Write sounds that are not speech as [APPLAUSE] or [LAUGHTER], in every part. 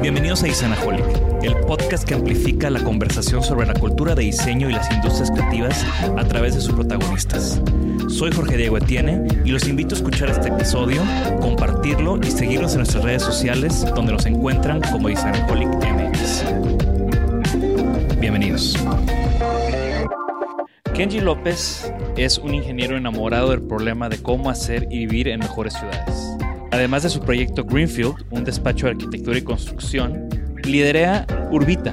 Bienvenidos a Isanaholic, el podcast que amplifica la conversación sobre la cultura de diseño y las industrias creativas a través de sus protagonistas. Soy Jorge Diego Etienne y los invito a escuchar este episodio, compartirlo y seguirnos en nuestras redes sociales donde nos encuentran como Isanaholic MX. Bienvenidos. Kenji López es un ingeniero enamorado del problema de cómo hacer y vivir en mejores ciudades. Además de su proyecto Greenfield, un despacho de arquitectura y construcción, lidera Urbita,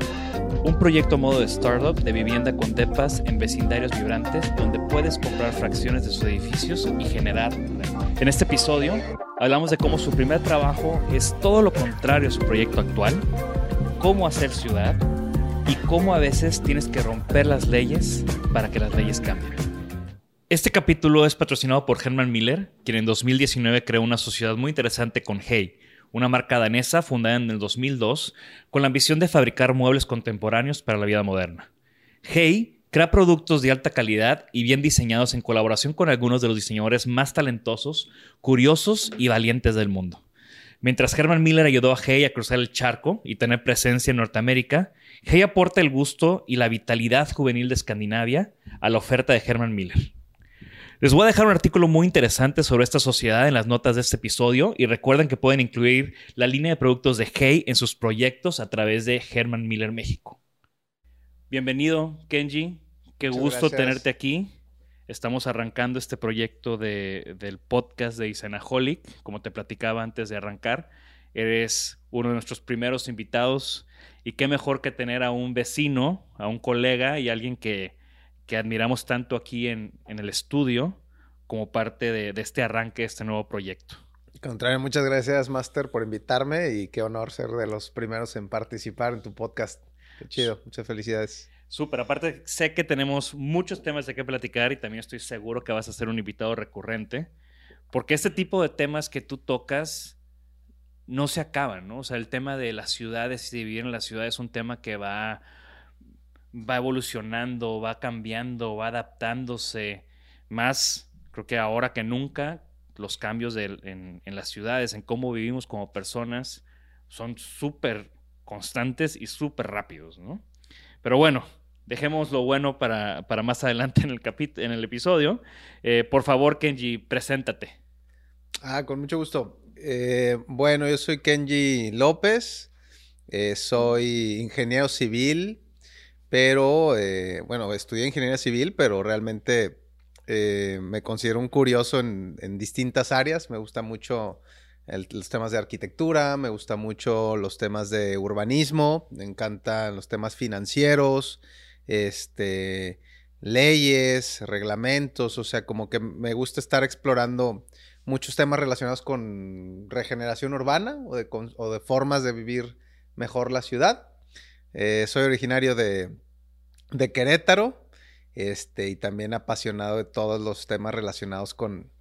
un proyecto modo de startup de vivienda con depas en vecindarios vibrantes donde puedes comprar fracciones de sus edificios y generar. En este episodio hablamos de cómo su primer trabajo es todo lo contrario a su proyecto actual, cómo hacer ciudad y cómo a veces tienes que romper las leyes para que las leyes cambien. Este capítulo es patrocinado por Herman Miller, quien en 2019 creó una sociedad muy interesante con Hey, una marca danesa fundada en el 2002 con la ambición de fabricar muebles contemporáneos para la vida moderna. Hey crea productos de alta calidad y bien diseñados en colaboración con algunos de los diseñadores más talentosos, curiosos y valientes del mundo. Mientras Herman Miller ayudó a Hey a cruzar el charco y tener presencia en Norteamérica, Hey aporta el gusto y la vitalidad juvenil de Escandinavia a la oferta de Herman Miller. Les voy a dejar un artículo muy interesante sobre esta sociedad en las notas de este episodio y recuerden que pueden incluir la línea de productos de Hey en sus proyectos a través de Herman Miller México. Bienvenido, Kenji. Qué Muchas gusto gracias. tenerte aquí. Estamos arrancando este proyecto de- del podcast de Isanaholic. Como te platicaba antes de arrancar, eres uno de nuestros primeros invitados y qué mejor que tener a un vecino, a un colega y alguien que, que admiramos tanto aquí en, en el estudio como parte de, de este arranque de este nuevo proyecto. Contrario, muchas gracias, Master, por invitarme y qué honor ser de los primeros en participar en tu podcast. Qué chido, muchas felicidades. Súper, aparte sé que tenemos muchos temas de qué platicar y también estoy seguro que vas a ser un invitado recurrente, porque este tipo de temas que tú tocas no se acaban, ¿no? O sea, el tema de las ciudades y de vivir en las ciudades es un tema que va, va evolucionando, va cambiando, va adaptándose, más creo que ahora que nunca los cambios en, las ciudades, en cómo vivimos como personas, son súper constantes y súper rápidos, ¿no? Pero bueno, dejemos lo bueno para, más adelante en el, en el episodio. Eh, por favor, Kenji, preséntate. Ah, con mucho gusto. Eh, bueno, yo soy Kenji López, eh, soy ingeniero civil, pero, eh, bueno, estudié ingeniería civil, pero realmente eh, me considero un curioso en, distintas áreas. Me gusta mucho los temas de arquitectura, me gusta mucho los temas de urbanismo, me encantan los temas financieros, este, leyes, reglamentos, o sea, como que me gusta estar explorando muchos temas relacionados con regeneración urbana o de formas de vivir mejor la ciudad. Eh, soy originario de, de Querétaro este, y también apasionado de todos los temas relacionados con,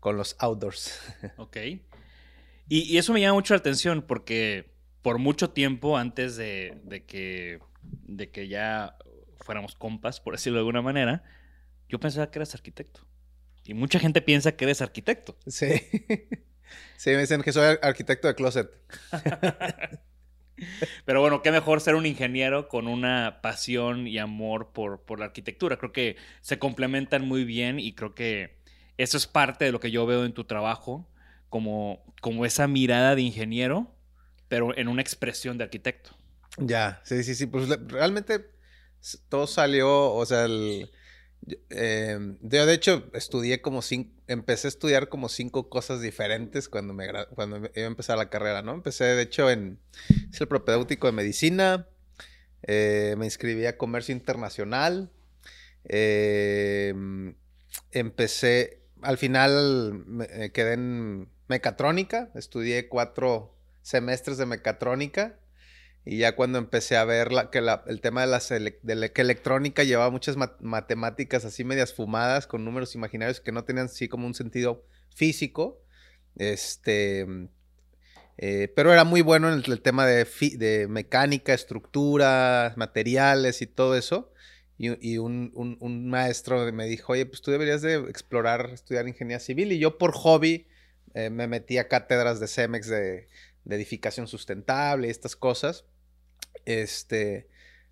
con los outdoors. [LAUGHS] Ok. Y, y eso me llama mucho la atención porque por mucho tiempo antes de, de que, de que ya fuéramos compas, por decirlo de alguna manera, yo pensaba que eras arquitecto. Y mucha gente piensa que eres arquitecto. Sí. [LAUGHS] Sí, me dicen que soy ar- arquitecto de closet. [LAUGHS] [LAUGHS] Pero bueno, qué mejor ser un ingeniero con una pasión y amor por, por la arquitectura. Creo que se complementan muy bien y creo que eso es parte de lo que yo veo en tu trabajo, como, como esa mirada de ingeniero, pero en una expresión de arquitecto. Ya, sí, sí, sí. Pues realmente todo salió, o sea, el, eh, yo de hecho estudié como cinco, empecé a estudiar como cinco cosas diferentes cuando me cuando iba a empezar la carrera, ¿no? Empecé de hecho en el propedéutico de medicina, eh, me inscribí a comercio internacional, eh, empecé, al final me quedé en mecatrónica, estudié cuatro semestres de mecatrónica y ya cuando empecé a ver la, que el tema de la, de que electrónica llevaba muchas matemáticas así medias fumadas con números imaginarios que no tenían así como un sentido físico, este, eh, pero era muy bueno en el, tema de, de, mecánica, estructura, materiales y todo eso. Y, un, un, maestro me dijo, oye, pues tú deberías de explorar, estudiar ingeniería civil. Y yo por hobby eh, me metí a cátedras de CEMEX de, de edificación sustentable y estas cosas este,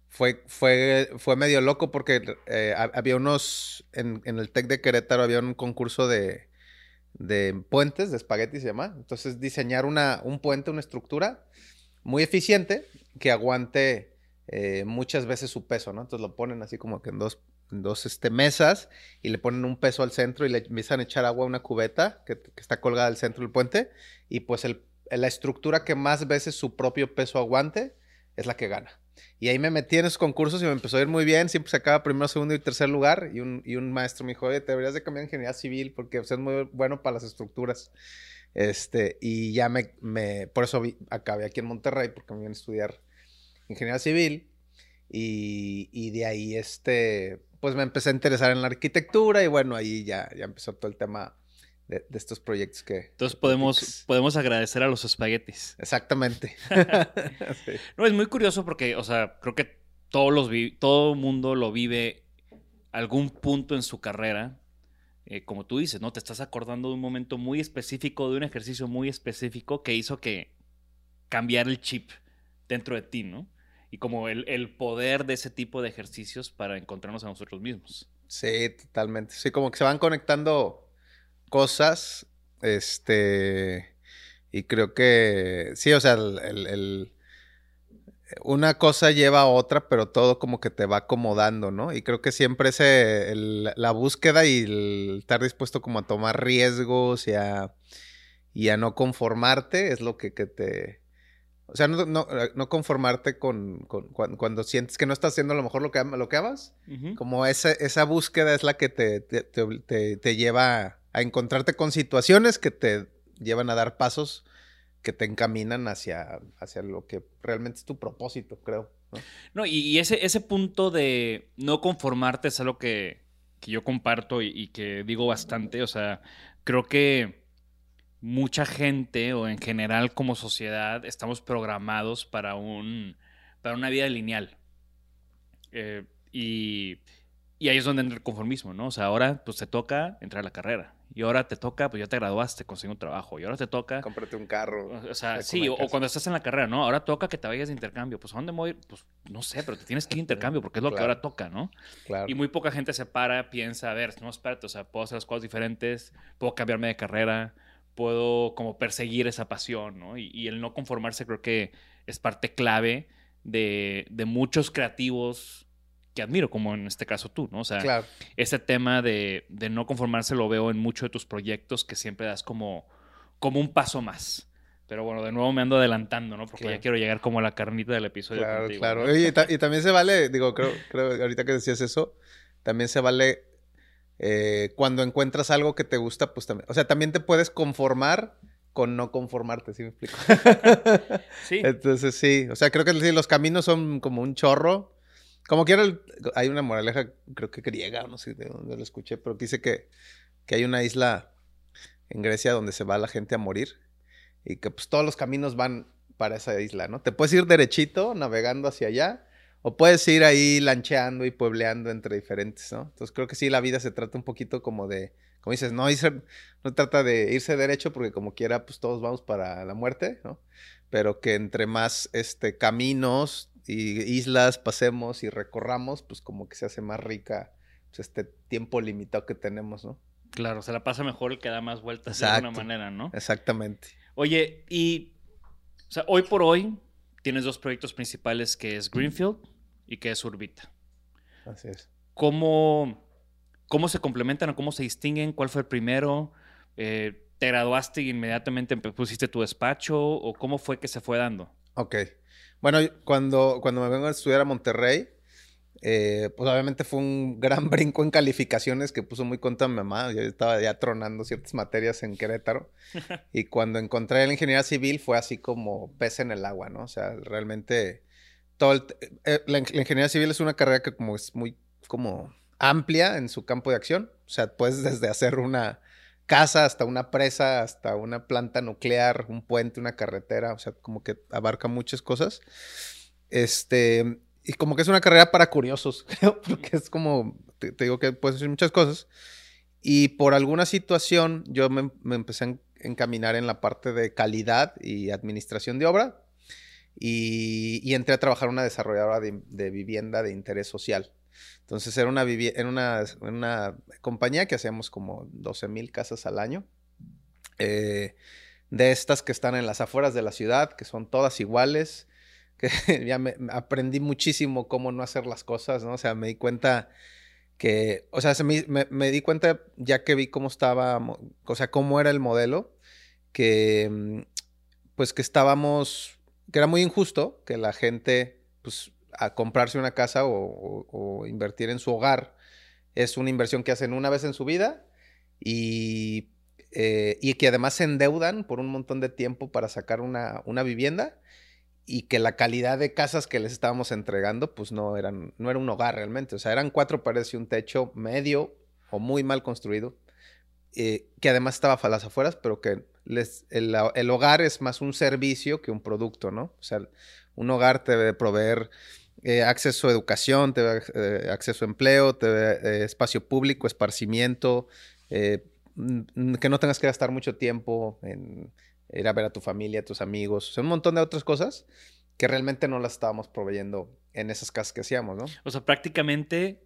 fue, fue, fue medio loco porque eh, había unos, en, el TEC de Querétaro había un concurso de, de puentes, de espagueti se llama. Entonces, diseñar una, un puente, una estructura muy eficiente que aguante eh, muchas veces su peso, ¿no? Entonces lo ponen así como que en dos, dos este, mesas y le ponen un peso al centro y le empiezan a echar agua a una cubeta que, está colgada al centro del puente y pues la estructura que más veces su propio peso aguante es la que gana. Y ahí me metí en esos concursos y me empezó a ir muy bien. Siempre sacaba primero, segundo y tercer lugar. Y un, y un maestro me dijo, oye, te deberías de cambiar ingeniería civil porque es muy bueno para las estructuras. Este, y ya me, me por eso acabé aquí en Monterrey porque me iban a estudiar ingeniería civil. Y, y, de ahí, este, pues me empecé a interesar en la arquitectura y bueno, ahí ya, ya empezó todo el tema de, estos proyectos que... Entonces podemos, podemos agradecer a los espaguetis. Exactamente. [LAUGHS] No, es muy curioso porque, o sea, creo que todos los todo mundo lo vive algún punto en su carrera. Eh, como tú dices, ¿no? Te estás acordando de un momento muy específico, de un ejercicio muy específico que hizo que cambiar el chip dentro de ti, ¿no? Y como el, el poder de ese tipo de ejercicios para encontrarnos a nosotros mismos. Sí, totalmente. Sí, como que se van conectando cosas, este, y creo que, sí, o sea, el, una cosa lleva a otra, pero todo como que te va acomodando, ¿no? Y creo que siempre ese, la búsqueda y el estar dispuesto como a tomar riesgos y a, y a no conformarte es lo que, te... O sea, no, no, conformarte con, cuando, sientes que no estás haciendo a lo mejor lo que, lo que amas. Como esa, esa búsqueda es la que te, te, te, te lleva a encontrarte con situaciones que te llevan a dar pasos que te encaminan hacia, hacia lo que realmente es tu propósito, creo. No, y, ese, ese punto de no conformarte es algo que, yo comparto y, que digo bastante. O sea, creo que mucha gente o en general como sociedad estamos programados para, un, para una vida lineal. Eh, y, y ahí es donde entra el conformismo, ¿no? O sea, ahora pues te toca entrar a la carrera. Y ahora te toca, pues ya te graduaste, conseguir un trabajo. Y ahora te toca... Cómprate un carro. O sea, sí, o, cuando estás en la carrera, ¿no? Ahora toca que te vayas de intercambio. Pues ¿a dónde voy? Pues no sé, pero te tienes que ir de intercambio porque es lo que ahora toca, ¿no? Claro. Y muy poca gente se para, piensa, a ver, no, espérate, o sea, puedo hacer las cosas diferentes, puedo cambiarme de carrera, puedo como perseguir esa pasión, ¿no? Y, y el no conformarse creo que es parte clave de, de muchos creativos que admiro, como en este caso tú, ¿no? O sea, ese tema de, no conformarse lo veo en muchos de tus proyectos que siempre das como, como un paso más. Pero bueno, de nuevo me ando adelantando, ¿no? Porque ya quiero llegar como a la carnita del episodio. Claro, claro. y, también se vale, digo, creo, creo, ahorita que decías eso, también se vale eh, cuando encuentras algo que te gusta, pues también, o sea, también te puedes conformar con no conformarte, ¿sí me explico? [LAUGHS] sí. Entonces sí, o sea, creo que los caminos son como un chorro como quiera, hay una moraleja, creo que griega, no sé de dónde lo escuché, pero dice que, que hay una isla en Grecia donde se va la gente a morir y que pues todos los caminos van para esa isla, ¿no? Te puedes ir derechito navegando hacia allá o puedes ir ahí lancheando y puebleando entre diferentes, ¿no? Entonces creo que sí, la vida se trata un poquito como de, como dices, no, no trata de irse derecho porque como quiera, pues todos vamos para la muerte, ¿no? Pero que entre más este, caminos y islas pasemos y recorramos, pues como que se hace más rica pues, este tiempo limitado que tenemos, ¿no? Claro, se la pasa mejor el que da más vueltas de alguna manera, ¿no? Exactamente. Oye, y o sea, hoy por hoy tienes dos proyectos principales que es Greenfield y que es Urbita. Así es. ¿Cómo, cómo se complementan o cómo se distinguen? ¿Cuál fue el primero? Eh, ¿Te graduaste y inmediatamente pusiste tu despacho? ¿O cómo fue que se fue dando? Ok. Bueno, cuando, cuando me vengo a estudiar a Monterrey, eh, pues obviamente fue un gran [LAUGHS] brinco en calificaciones que puso muy contra mi mamá. Yo estaba ya tronando ciertas materias en Querétaro. [LAUGHS] y cuando encontré la ingeniería civil fue así como pez en el agua, ¿no? O sea, realmente todo eh, la, ingeniería civil es una carrera que como es muy como amplia en su campo de acción. O sea, puedes desde hacer una casa hasta una presa, hasta una planta nuclear, un puente, una carretera. O sea, como que abarca muchas cosas. Este, y como que es una carrera para curiosos, [LAUGHS] creo, porque es como, te, digo que puedes hacer muchas cosas. Y por alguna situación yo me, empecé a encaminar en la parte de calidad y administración de obra y, entré a trabajar en una desarrolladora de, vivienda de interés social. Entonces era una, en una, una compañía que hacíamos como 12 mil casas al año. Eh, de estas que están en las afueras de la ciudad, que son todas iguales, [LAUGHS] que ya me, aprendí muchísimo cómo no hacer las cosas, ¿no? O sea, me di cuenta que, o sea, me, di cuenta ya que vi cómo estaba, o sea, cómo era el modelo, que mm, pues que estábamos, que era muy injusto que la gente, pues, a comprarse una casa o, invertir en su hogar, es una inversión que hacen una vez en su vida y, eh, y que además se endeudan por un montón de tiempo para sacar una, una vivienda y que la calidad de casas que les estábamos entregando, pues no eran, no era un hogar realmente. O sea, eran cuatro paredes y un techo medio o muy mal construido, eh, que además estaba a las afueras, pero que les, el, hogar es más un servicio que un producto, ¿no? O sea, un hogar te debe proveer eh, acceso a educación, te debe, eh, acceso a empleo, te debe, espacio público, esparcimiento, que no tengas que gastar mucho tiempo en ir a ver a tu familia, a tus amigos, o sea, un montón de otras cosas que realmente no las estábamos proveyendo en esas casas que hacíamos, ¿no? O sea, prácticamente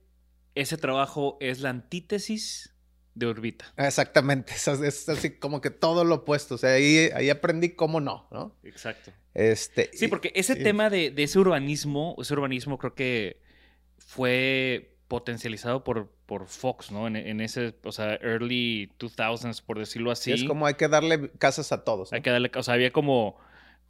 ese trabajo es la antítesis de Urbita. Exactamente, [LAUGHS] es, así como que todo lo opuesto, o sea, ahí, ahí aprendí cómo no, ¿no? Exacto. Este, sí, porque ese tema de, de, ese urbanismo, ese urbanismo creo que fue potencializado por, por Fox, ¿no? En, ese, o sea, early 2000s, por decirlo así. es como hay que darle casas a todos. Hay que darle, o sea, había como,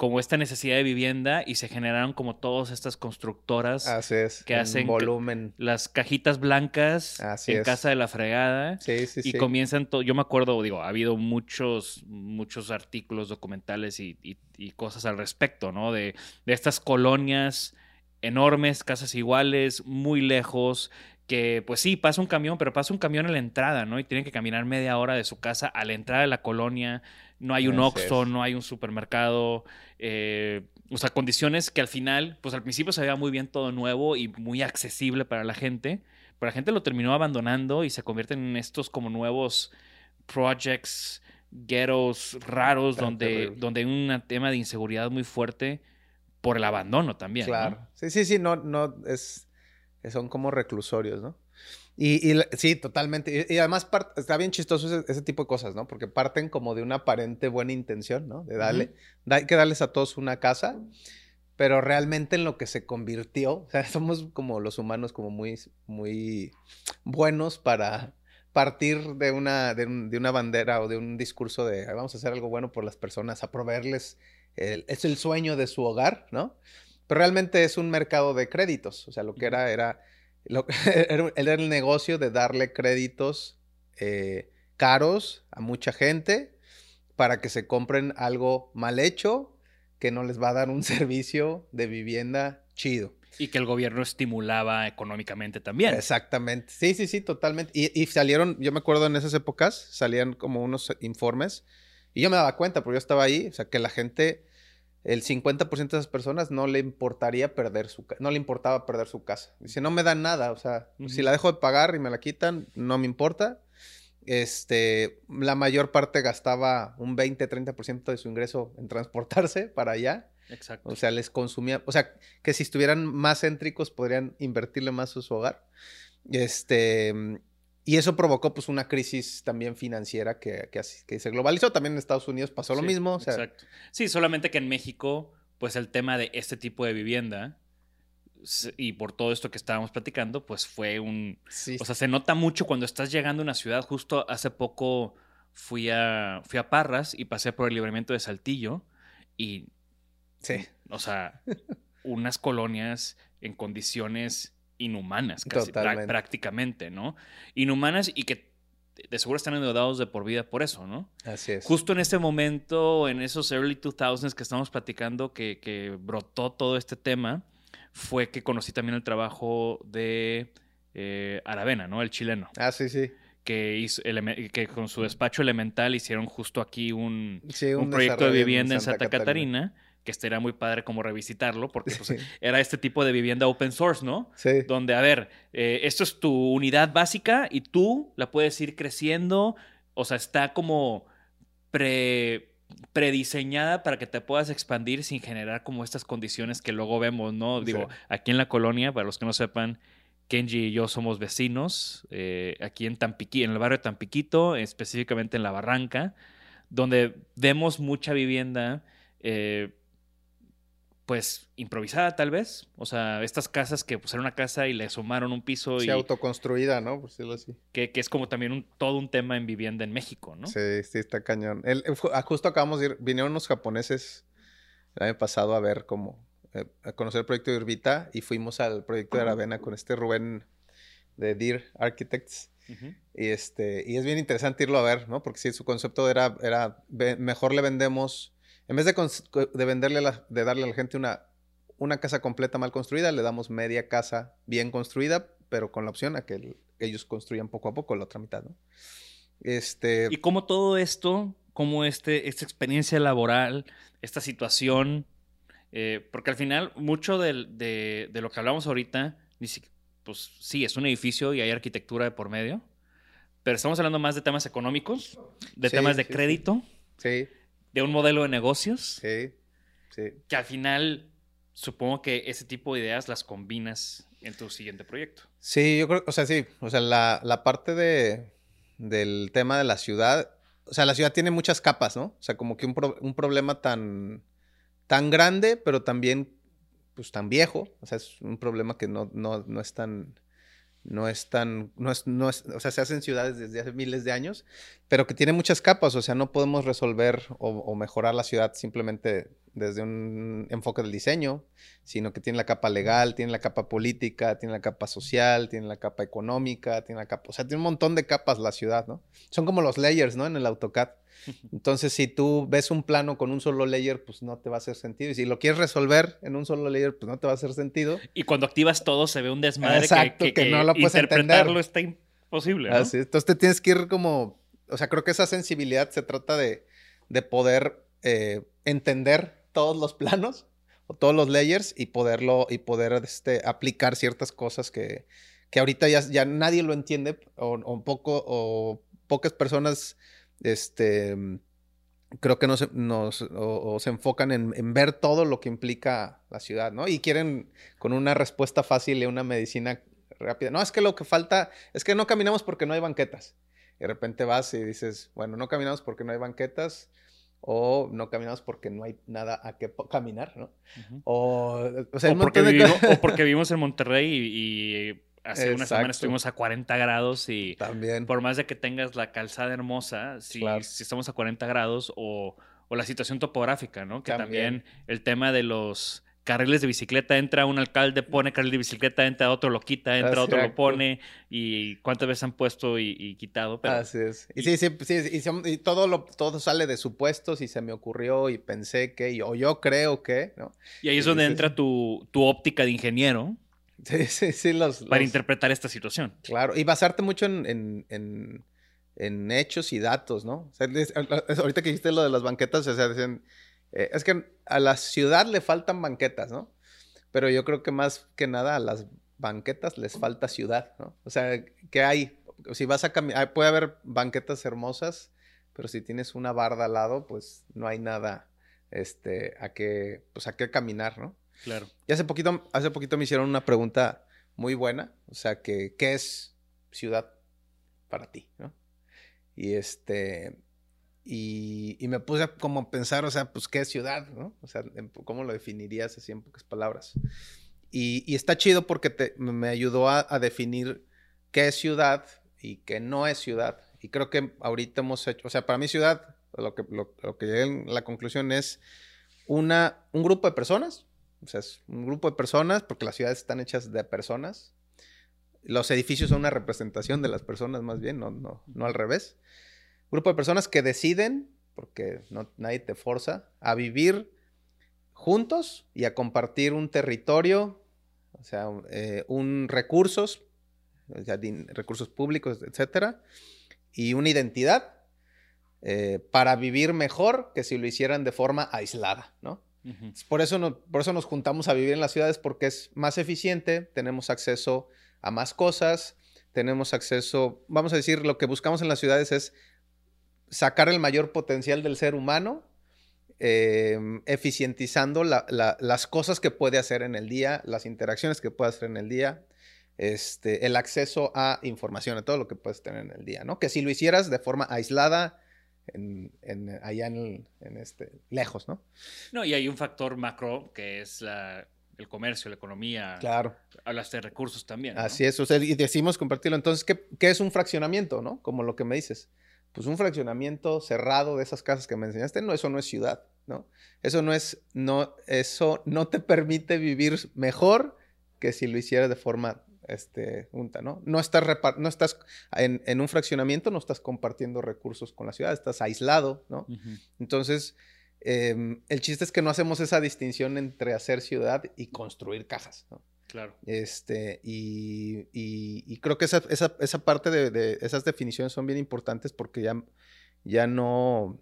como esta necesidad de vivienda y se generaron como todas estas constructoras así es, que hacen volumen. las cajitas blancas en casa de la fregada. Sí, sí, y comienzan todo. Yo me acuerdo, digo, ha habido muchos, muchos artículos documentales y, y, cosas al respecto, ¿no? De, de estas colonias enormes, casas iguales, muy lejos, que pues sí, pasa un camión, pero pasa un camión en la entrada, ¿no? Y tienen que caminar media hora de su casa a la entrada de la colonia, no hay un Oxxo, no hay un supermercado, eh, o sea, condiciones que al final, pues al principio se veía muy bien todo nuevo y muy accesible para la gente, pero la gente lo terminó abandonando y se convierten en estos como nuevos projects, ghettos raros, donde, donde hay un tema de inseguridad muy fuerte por el abandono también. Claro. Sí, sí, sí, no, no, es, son como reclusorios, ¿no? Y, sí, totalmente. Y, además está bien chistoso ese, tipo de cosas, ¿no? Porque parten como de una aparente buena intención, ¿no? De darle, hay que darles a todos una casa, pero realmente en lo que se convirtió, [LAUGHS] o sea, somos como los humanos como muy, muy buenos para partir de una, de, de una bandera o de un discurso de vamos a hacer algo bueno por las personas, a proveerles es el sueño de su hogar, ¿no? Pero realmente es un mercado de créditos, o sea, lo que era era, [LAUGHS] era, el negocio de darle créditos eh, caros a mucha gente para que se compren algo mal hecho que no les va a dar un [LAUGHS] servicio de vivienda chido. Y que el gobierno estimulaba económicamente también. Exactamente. Sí, sí, sí, totalmente. Y, y, salieron, yo me acuerdo en esas épocas, salían como unos informes y yo me daba cuenta, porque yo estaba ahí, o sea, que la gente el 50% de esas personas no le importaría perder su no le importaba perder su casa. Dice, no me dan nada, o sea, si la dejo de pagar y me la quitan, no me importa. Este, la mayor parte gastaba un 20-30% de su ingreso en transportarse [LAUGHS] para allá. Exacto. O sea, les consumía, o sea, que si estuvieran más céntricos podrían invertirle más a su hogar. Este, y eso provocó pues una crisis también financiera que, que, se globalizó. También en Estados Unidos pasó lo mismo. exacto. Sí, solamente que en México, pues el tema de este tipo de vivienda y por todo esto que estábamos platicando, pues fue un... O sea, se nota mucho cuando estás llegando a una ciudad. Justo hace poco fui a, fui a Parras y pasé por el libramiento de Saltillo y... Sí. O sea, unas colonias en condiciones inhumanas, casi prácticamente, ¿no? Inhumanas y que de seguro están endeudados de por vida por eso, ¿no? Así es. Justo en ese momento, en esos early 2000s que estamos platicando, que, brotó todo este tema, fue que conocí también el trabajo de eh, Aravena, ¿no? El chileno. Ah, sí, sí. Que, hizo, que con su despacho elemental hicieron justo aquí un, un, proyecto de vivienda en Santa, Catarina que estaría muy padre como revisitarlo, porque pues, [LAUGHS] era este tipo de vivienda open source, ¿no? Sí. Donde, a ver, eh, esto es tu unidad básica y tú la puedes ir creciendo, o sea, está como pre, prediseñada para que te puedas expandir sin generar como estas condiciones que luego vemos, ¿no? Digo, aquí en la colonia, para los que no sepan, Kenji y yo somos vecinos, eh, aquí en Tampiquí, en el barrio de Tampiquito, específicamente en La Barranca, donde vemos mucha vivienda eh, pues improvisada tal vez. O sea, estas casas que pues era una casa y le sumaron un piso. Sí, y, autoconstruida, ¿no? Por decirlo así. Que, es como también un, todo un tema en vivienda en México, ¿no? Sí, sí, está cañón. El, ah, justo acabamos de ir, vinieron unos japoneses el año pasado a ver cómo, eh, a conocer el proyecto de Urbita y fuimos al proyecto de Aravena con este Rubén de Deer Architects. Y este, y es bien interesante irlo a ver, ¿no? Porque sí, su concepto era, era mejor le vendemos en vez de, de venderle, de darle a la gente una, una casa completa mal construida, le damos media casa bien construida, pero con la opción a que ellos construyan poco a poco la otra mitad, ¿no? Este... Y como todo esto, como este, esta experiencia laboral, esta situación, eh, porque al final mucho de, de, lo que hablamos ahorita, pues sí, es un edificio y hay arquitectura de por medio, pero estamos hablando más de temas económicos, de temas de crédito. Sí de un modelo de negocios. Sí, sí. Que al final supongo que ese tipo de ideas las combinas en tu siguiente proyecto. Sí, yo creo, o sea, sí, o sea, la, parte de, del tema de la ciudad, o sea, la ciudad tiene muchas capas, ¿no? O sea, como que un, un problema tan, tan grande, pero también, pues, tan viejo, o sea, es un problema que no, no, no es tan no es tan, no es, no es, o sea, se hacen ciudades desde hace miles de años, pero que tiene muchas capas, o sea, no podemos resolver o, mejorar la ciudad simplemente desde un enfoque del diseño, sino que tiene la capa legal, tiene la capa política, tiene la capa social, tiene la capa económica, tiene la capa, o sea, tiene un montón de capas la ciudad, ¿no? Son como los layers, ¿no? En el AutoCAD. [LAUGHS] Entonces, si tú ves un plano con un solo layer, pues no te va a hacer sentido. Y si lo quieres resolver en un solo layer, pues no te va a hacer sentido. Y cuando activas todo, se ve un desmadre Exacto, que, no lo puedes interpretarlo está imposible. ¿no? Así, entonces te tienes que ir como. O sea, creo que esa sensibilidad se trata de, de poder eh, entender todos los planos o todos los layers y poderlo y poder este, aplicar ciertas cosas que, que ahorita ya, nadie lo entiende o, o poco o pocas personas este, creo que no se, nos, o, se enfocan en, ver todo lo que implica la ciudad, ¿no? Y quieren con una respuesta fácil y una medicina rápida. No, es que lo que falta es que no caminamos porque no hay banquetas. Y de repente vas y dices, bueno, no caminamos porque no hay banquetas o no caminamos porque no hay nada a qué caminar, ¿no? o, porque vivimos, o, porque vivimos, en Monterrey y Hace una semana estuvimos a 40 grados y También. por más de que tengas la calzada hermosa, si, si estamos a 40 grados o, o, la situación topográfica, ¿no? Que también. el tema de los carriles de bicicleta, entra un alcalde, pone carril de bicicleta, entra otro, lo quita, entra otro, lo pone y cuántas veces han puesto y, quitado. Así es. Y, sí, sí, sí, y, todo, lo, todo sale de supuestos y se me ocurrió y pensé que, o yo creo que, ¿no? Y ahí es donde entra tu, tu óptica de ingeniero Sí, [LAUGHS] sí, sí. Los, para interpretar esta situación. Claro, y basarte mucho en, hechos y datos, ¿no? ahorita que dijiste lo de las banquetas, o sea, dicen, Eh, es que a la ciudad le faltan banquetas, ¿no? Pero yo creo que más que nada a las banquetas les falta ciudad, ¿no? O sea, ¿qué hay? Si vas a caminar, puede haber banquetas hermosas, pero si tienes una barda al lado, pues no hay nada este, a qué, pues a qué caminar, ¿no? Claro. Y hace poquito, hace poquito me hicieron una pregunta muy buena, o sea, que, ¿qué es ciudad para ti, ¿no? Y este, y, y, me puse como a pensar, o sea, pues, ¿qué ciudad, no? O sea, ¿cómo lo definirías así en pocas palabras? Y, y está chido porque te, me ayudó a, a definir qué es ciudad y qué no es ciudad. Y creo que ahorita hemos hecho, o sea, para mí ciudad, lo que, lo, lo que llegué en la conclusión es una, un grupo de personas, o sea, es un grupo de personas, porque las ciudades están hechas de personas. Los edificios son una representación de las personas más bien, no, no, no al revés. Grupo de personas que deciden, porque no, nadie te forza, a vivir juntos y a compartir un territorio, o sea, eh, un recursos, o sea, recursos públicos, etcétera, y una identidad eh, para vivir mejor que si lo hicieran de forma aislada, ¿no? Uh -huh. por, eso no, por eso nos juntamos a vivir en las ciudades porque es más eficiente, tenemos acceso a más cosas, tenemos acceso, vamos a decir, lo que buscamos en las ciudades es sacar el mayor potencial del ser humano, eh, eficientizando la, la, las cosas que puede hacer en el día, las interacciones que puede hacer en el día, este, el acceso a información, a todo lo que puedes tener en el día, ¿no? Que si lo hicieras de forma aislada, en, en, allá en, en, este, lejos, ¿no? No, y hay un factor macro que es la, el comercio, la economía. Claro. Hablas de recursos también. ¿no? Así es, o sea, y decimos compartirlo. Entonces, ¿qué, ¿qué, es un fraccionamiento, no? Como lo que me dices. Pues un fraccionamiento cerrado de esas casas que me enseñaste, no, eso no es ciudad, ¿no? Eso no es, no, eso no te permite vivir mejor que si lo hicieras de forma este, junta, ¿no? No estás, no estás en, en, un fraccionamiento, no estás compartiendo recursos con la ciudad, estás aislado, ¿no? Uh -huh. Entonces, eh, el chiste es que no hacemos esa distinción entre hacer ciudad y construir cajas, ¿no? Claro. Este, y, y, creo que esa, esa, esa parte de, esas definiciones son bien importantes porque ya, ya no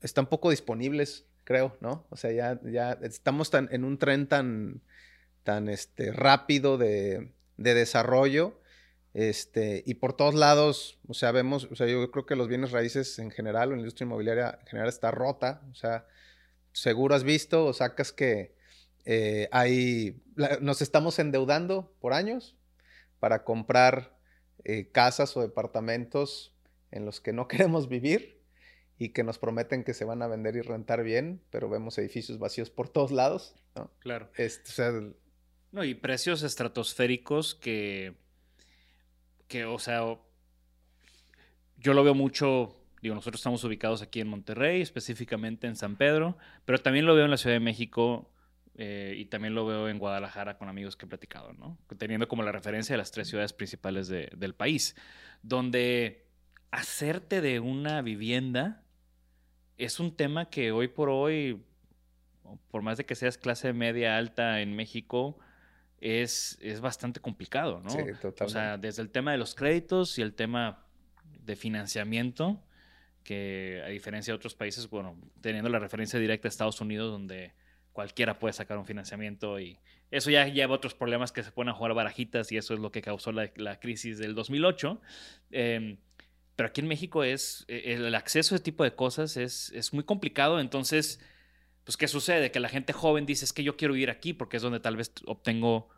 están poco disponibles, creo, ¿no? O sea, ya, ya estamos tan, en un tren tan, tan este, rápido de, de, desarrollo. Este, y por todos lados, o sea, vemos, o sea, yo creo que los bienes raíces en general, o la industria inmobiliaria en general está rota. O sea, seguro has visto o sacas que eh, hay, la, nos estamos endeudando por años para comprar eh, casas o departamentos en los que no [LAUGHS] queremos vivir y que nos prometen que se van a vender y rentar bien, pero vemos edificios vacíos por todos lados, ¿no? Claro. Este, o sea, no, y precios estratosféricos que, que, o sea, yo lo veo mucho, digo, nosotros estamos ubicados aquí en Monterrey, específicamente en San Pedro, pero también lo veo en la Ciudad de México eh, y también lo veo en Guadalajara con amigos que he platicado, ¿no? Teniendo como la referencia de las tres ciudades principales de, del país, donde hacerte de una vivienda es un tema que hoy por hoy, por más de que seas clase media alta en México, es, es bastante complicado, ¿no? Sí, totalmente. O sea, desde el tema de los créditos y el tema de financiamiento, que a diferencia de otros países, bueno, teniendo la referencia directa a Estados Unidos, donde cualquiera puede sacar un financiamiento y eso ya lleva otros problemas que se ponen a jugar barajitas y eso es lo que causó la, la crisis del 2008. Eh, pero aquí en México es el acceso a ese tipo de cosas es, es muy complicado, entonces pues, ¿qué sucede? Que la gente joven dice, es que yo quiero vivir aquí porque es donde tal vez obtengo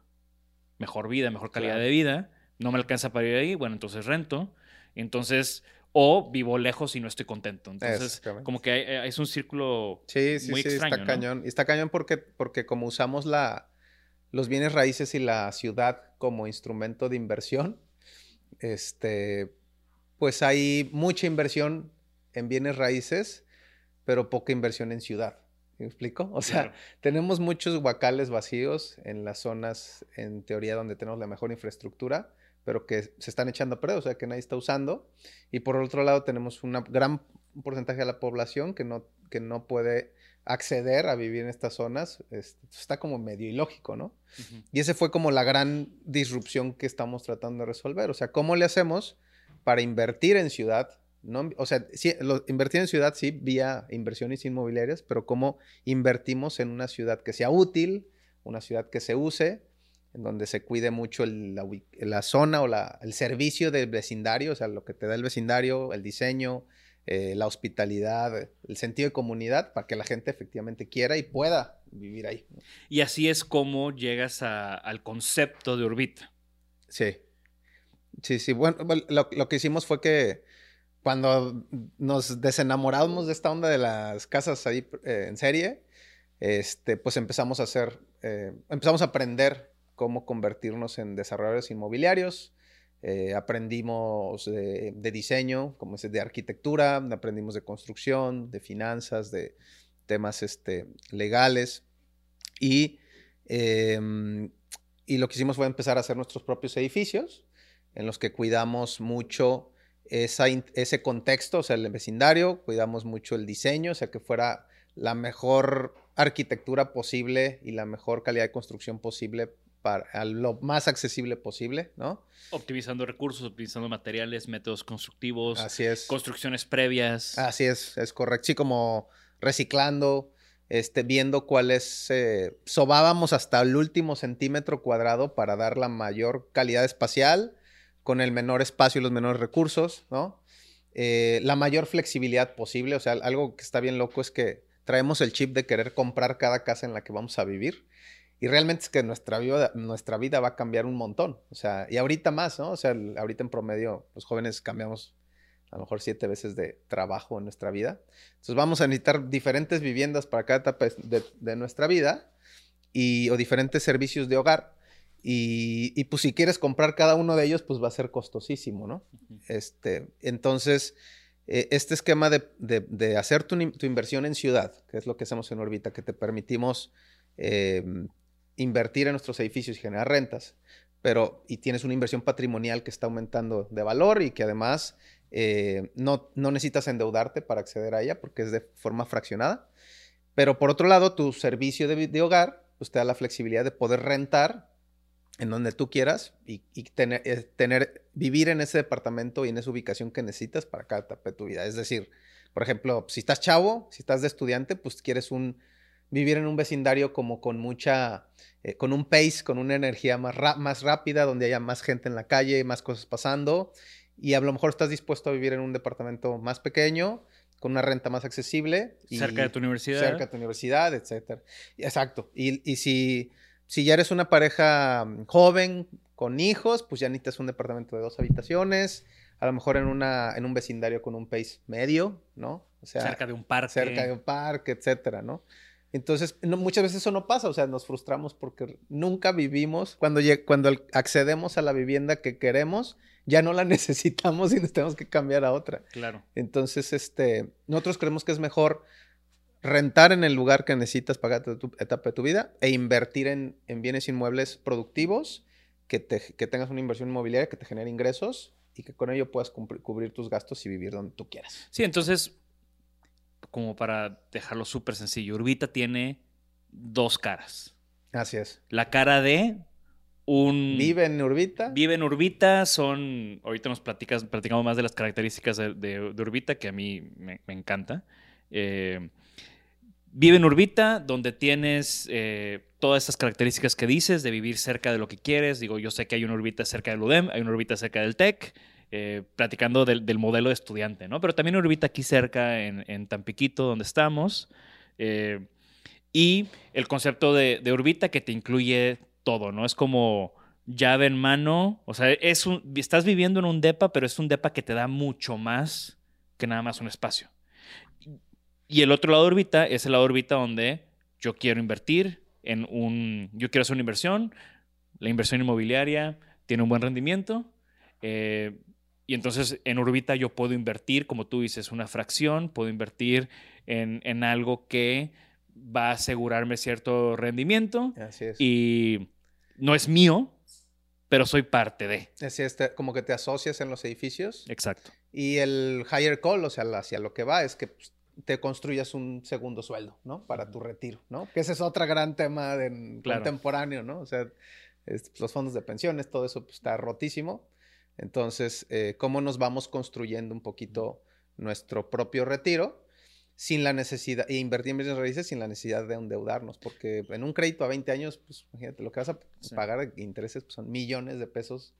mejor vida, mejor calidad claro. de vida. No me alcanza para vivir ahí, bueno, entonces rento. Entonces, o vivo lejos y no estoy contento. Entonces, como que hay, es un círculo sí, sí, muy sí, extraño. Está ¿no? cañón. Y está cañón porque, porque como usamos la, los bienes raíces y la ciudad como instrumento de inversión, este, pues hay mucha inversión en bienes raíces, pero poca inversión en ciudad. ¿Me explico? O sea, claro. tenemos muchos huacales vacíos en las zonas, en teoría, donde tenemos la mejor infraestructura, pero que se están echando a perder, o sea, que nadie está usando. Y por otro lado, tenemos un gran porcentaje de la población que no, que no puede acceder a vivir en estas zonas. Está como medio ilógico, ¿no? Uh -huh. Y ese fue como la gran disrupción que estamos tratando de resolver. O sea, ¿cómo le hacemos para invertir en ciudad No, o sea, sí, lo, invertir en ciudad sí, vía inversiones inmobiliarias, pero cómo invertimos en una ciudad que sea útil, una ciudad que se use, en donde se cuide mucho la, zona o la, el servicio del vecindario, o sea, lo que te da el vecindario, el diseño, eh, la hospitalidad, el sentido de comunidad, para que la gente efectivamente quiera y pueda vivir ahí. Y así es como llegas al concepto de Urbita. Sí. Sí, sí. Bueno, lo, que hicimos fue que cuando nos desenamoramos de esta onda de las casas ahí eh, en serie, este, pues empezamos a hacer, eh, empezamos a aprender cómo convertirnos en desarrolladores inmobiliarios. Eh, aprendimos de, diseño, como es de arquitectura, aprendimos de construcción, de finanzas, de temas este, legales. Y, em, y lo que hicimos fue empezar a hacer nuestros propios edificios, en los que cuidamos mucho ese contexto, o sea, el vecindario, cuidamos mucho el diseño, o sea, que fuera la mejor arquitectura posible y la mejor calidad de construcción posible para lo más accesible posible, ¿no? Optimizando recursos, optimizando materiales, métodos constructivos. Así es. Construcciones previas. Así es, es correcto. Sí, como reciclando, este, viendo cuáles eh, sobábamos hasta el último centímetro cuadrado para dar la mayor calidad espacial con el menor espacio y los menores recursos, ¿no? Eh, la mayor flexibilidad posible. O sea, algo que está bien loco es que traemos el chip de querer comprar cada casa en la que vamos a vivir y realmente es que nuestra vida, nuestra vida va a cambiar un montón. O sea, y ahorita más, ¿no? O sea, ahorita en promedio los jóvenes cambiamos a lo mejor siete veces de trabajo en nuestra vida. Entonces vamos a necesitar diferentes viviendas para cada etapa de, nuestra vida y, o diferentes servicios de hogar. Y, y, pues si quieres comprar cada uno de ellos, pues va a ser costosísimo, ¿no? este, entonces, eh, este esquema de, de hacer tu, tu, inversión en ciudad, que es lo que hacemos en Orbita, que te permitimos eh, invertir en nuestros edificios y generar rentas, pero y tienes una inversión patrimonial que está aumentando de valor y que además eh, no, no necesitas endeudarte para acceder a ella porque es de forma fraccionada. Pero por otro lado, tu servicio de, hogar pues te da la flexibilidad de poder rentar en donde tú quieras y, tener, eh, tener, vivir en ese departamento y en esa ubicación que necesitas para cada etapa de tu vida. Es decir, por ejemplo, si estás chavo, si estás de estudiante, pues quieres un, vivir en un vecindario como con mucha, eh, con un pace, con una energía más, más rápida, donde haya más gente en la calle, más cosas pasando. Y a lo mejor estás dispuesto a vivir en un departamento más pequeño, con una renta más accesible. Y cerca de tu universidad. Cerca de tu universidad, etc. Exacto. Y, y si, si ya eres una pareja mm, joven, con hijos, pues ya necesitas un departamento de dos habitaciones, a lo mejor en, una, en un vecindario con un pace medio, ¿no? O sea, cerca de un parque. Cerca de un parque, etcétera, ¿no? Entonces, muchas veces eso no pasa, o sea, nos frustramos porque nunca vivimos, cuando, cuando accedemos a la vivienda que queremos, ya no la [LAUGHS] necesitamos y nos tenemos que cambiar a otra. Claro. Entonces, este, nosotros creemos que es mejor rentar en el lugar que necesitas para tu etapa de tu vida e invertir en, bienes inmuebles productivos, que, que tengas una inversión inmobiliaria que te genere ingresos y que con ello puedas cubrir tus gastos y vivir donde tú quieras. Sí, entonces como para dejarlo súper sencillo, Urbita tiene dos caras. Así es. La cara de un... Vive en Urbita. Vive en Urbita, son... Ahorita nos platicas, platicamos más de las características de, Urbita, que a mí me, encanta. Eh, vive en Urbita, donde tienes eh, todas estas características que dices, de vivir cerca de lo que quieres. Digo, yo sé que hay una Urbita cerca del UDEM, hay una Urbita cerca del TEC. Eh, platicando del, modelo de estudiante, ¿no? Pero también Urbita aquí cerca, en, Tampiquito, donde estamos. Eh, y el concepto de, Urbita que te incluye todo, ¿no? Es como llave en mano, o sea, es un, estás viviendo en un DEPA, pero es un DEPA que te da mucho más que nada más un espacio. Y el otro lado de Urbita es el lado de Urbita donde yo quiero invertir en un, yo quiero hacer una inversión, la inversión inmobiliaria tiene un buen rendimiento, eh, y entonces en Urbita yo puedo invertir, como tú dices, una fracción, puedo invertir en, algo que va a asegurarme cierto rendimiento. Así es. Y no es mío, pero soy parte de. Así es, como que te asocias en los edificios. Exacto. Y el higher call, o sea, hacia lo que va, es que pues, te construyas un segundo sueldo, ¿no? Para tu retiro, ¿no? Que ese es otro gran tema de, contemporáneo, ¿no? O sea, los fondos de pensiones, todo eso pues, está rotísimo. Entonces, eh, ¿cómo nos vamos construyendo un poquito nuestro propio retiro sin la necesidad, e invertir en bienes raíces sin la necesidad de endeudarnos, porque en un crédito a 20 años, pues imagínate, lo que vas a pagar de intereses pues, son millones de pesos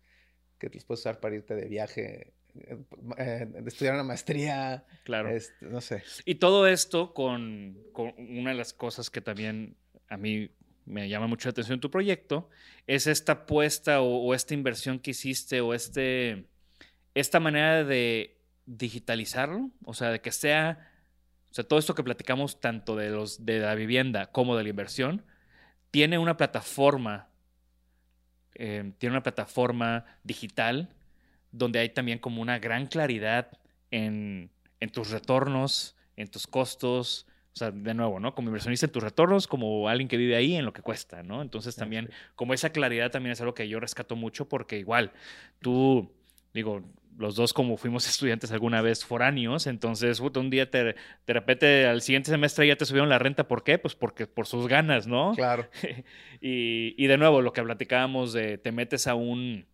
que los puedes usar para irte de viaje, eh, eh, de estudiar una maestría, Claro. este, no sé. Y todo esto con, con una de las cosas que también a mí me llama mucho la atención en tu proyecto, es esta apuesta o, o esta inversión que hiciste o este, esta manera de digitalizarlo, o sea, de que sea, o sea, todo esto que platicamos tanto de, los, de la vivienda como de la inversión, tiene una plataforma, eh, tiene una plataforma digital donde hay también como una gran claridad en, en tus retornos, en tus costos, o sea, de nuevo, ¿no? Como inversionista en tus retornos, como alguien que vive ahí en lo que cuesta, ¿no? Entonces también, como esa claridad también es algo que yo rescato mucho porque igual, tú, digo, los dos como fuimos [LAUGHS] estudiantes alguna vez foráneos, entonces un día te, de repente al siguiente semestre ya te subieron la renta, ¿por qué? Pues porque por sus ganas, ¿no? Claro. [LAUGHS] y, y de nuevo, lo que platicábamos de te metes a un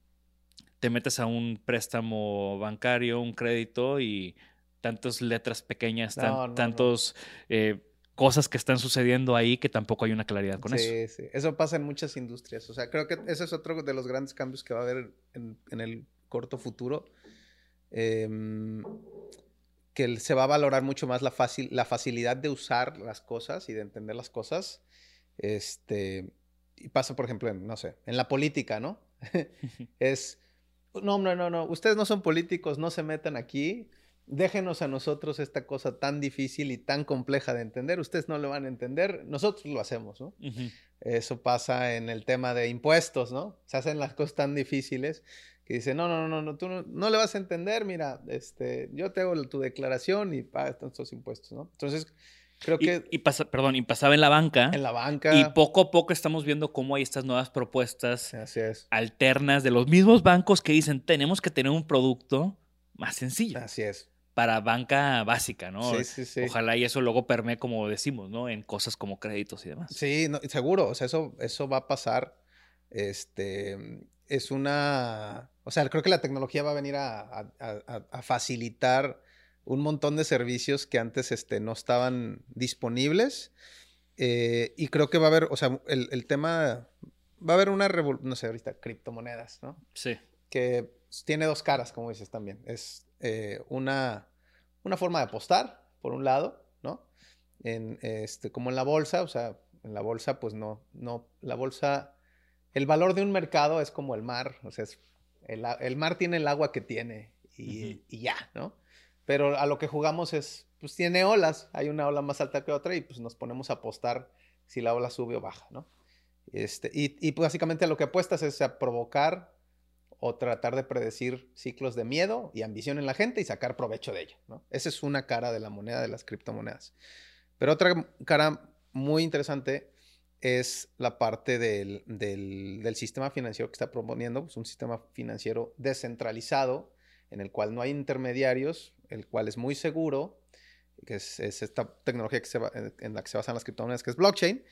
te metes a un préstamo bancario, un crédito y tantas letras pequeñas, tan- No, no, no. tantos eh, cosas que están sucediendo ahí que tampoco hay una claridad con eso. sí, sí. Eso pasa en muchas industrias. O sea, creo que ese es otro de los grandes cambios que va a haber en, en el corto futuro. Em, que se va a valorar mucho más la, la facilidad de usar las cosas y de entender las cosas. Este, y pasa, por ejemplo, en, no sé, en la política, ¿no? [LAUGHS] [LAUGHS] es, no, no, no, no, ustedes no son políticos, no se metan aquí. Déjenos a nosotros esta cosa tan difícil y tan compleja de entender. Ustedes no lo van a entender, nosotros lo hacemos, ¿no? Eso pasa en el tema de impuestos, ¿no? Se hacen las cosas tan difíciles que dicen, no, no, no, no, tú no, no le vas a entender, mira, este, yo te hago tu declaración y pagas estos impuestos, ¿no? Entonces, creo Y, que y pasa, perdón, y pasaba en la banca en la banca... y poco a poco estamos viendo cómo hay estas nuevas propuestas Así es, alternas de los mismos bancos que dicen tenemos que tener un producto más sencillo así es. Para banca básica, ¿no? Sí, sí, sí. Ojalá y eso luego permee, como decimos, ¿no? En cosas como créditos y demás. Sí, no, seguro, o sea, eso, eso va a pasar. Este, es una, o sea, creo que la tecnología va a venir a, a- a- a facilitar un montón de servicios que antes este, no estaban disponibles. Eh, y creo que va a haber, o sea, el, el tema, va a haber una revolución, no sé, ahorita, criptomonedas, ¿no? Sí. que tiene dos caras, como dices también. Es eh, una, una forma de apostar, por un lado, ¿no? En, este, como en la bolsa, o sea, en la bolsa, pues no, no, la bolsa, el valor de un mercado es como el mar, o sea, es- el, el mar tiene el agua que tiene y, ya, ¿no? Pero a lo que jugamos es, pues tiene olas, hay una ola más alta que otra y pues nos ponemos a apostar si la ola sube o baja, ¿no? Este, y, y pues, básicamente a lo que apuestas es a provocar o tratar de predecir ciclos de miedo y ambición en la gente y sacar provecho de ello, ¿no? Esa es una cara de la moneda de las criptomonedas. Pero otra cara muy interesante es la parte del, del- sistema financiero que está proponiendo, pues un sistema financiero descentralizado en el cual no hay intermediarios, el cual es muy seguro, que es, es esta tecnología que se ba- en- la que se basan las criptomonedas, que es blockchain.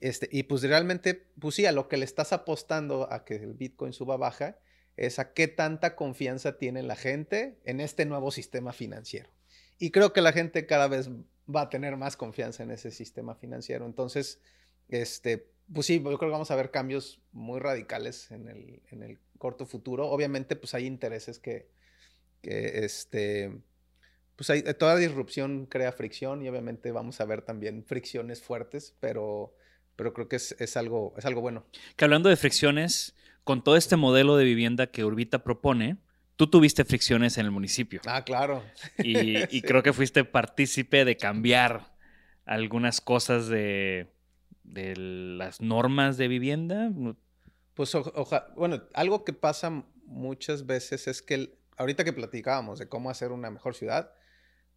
Este, y pues realmente, pues lo que le estás apostando a que el Bitcoin suba baja, es a qué tanta confianza tiene la gente en este nuevo sistema financiero. Y creo que la gente cada vez va a tener más confianza en ese sistema financiero. Entonces, este, pues sí, yo creo que vamos a ver cambios muy radicales en el, en el corto futuro. Obviamente, pues hay intereses que, que este, pues hay, toda disrupción crea fricción y obviamente vamos a ver también fricciones fuertes, pero, pero creo que es, es algo, es algo bueno. Que hablando de fricciones, con todo este modelo de vivienda que Urbita propone, tú tuviste fricciones en el municipio. Ah, claro. Y, [LAUGHS] y Sí. creo que fuiste partícipe de cambiar algunas cosas de, de las normas de vivienda. Pues o- oja- bueno, algo que pasa muchas veces es que el- ahorita que platicábamos de cómo hacer una mejor ciudad,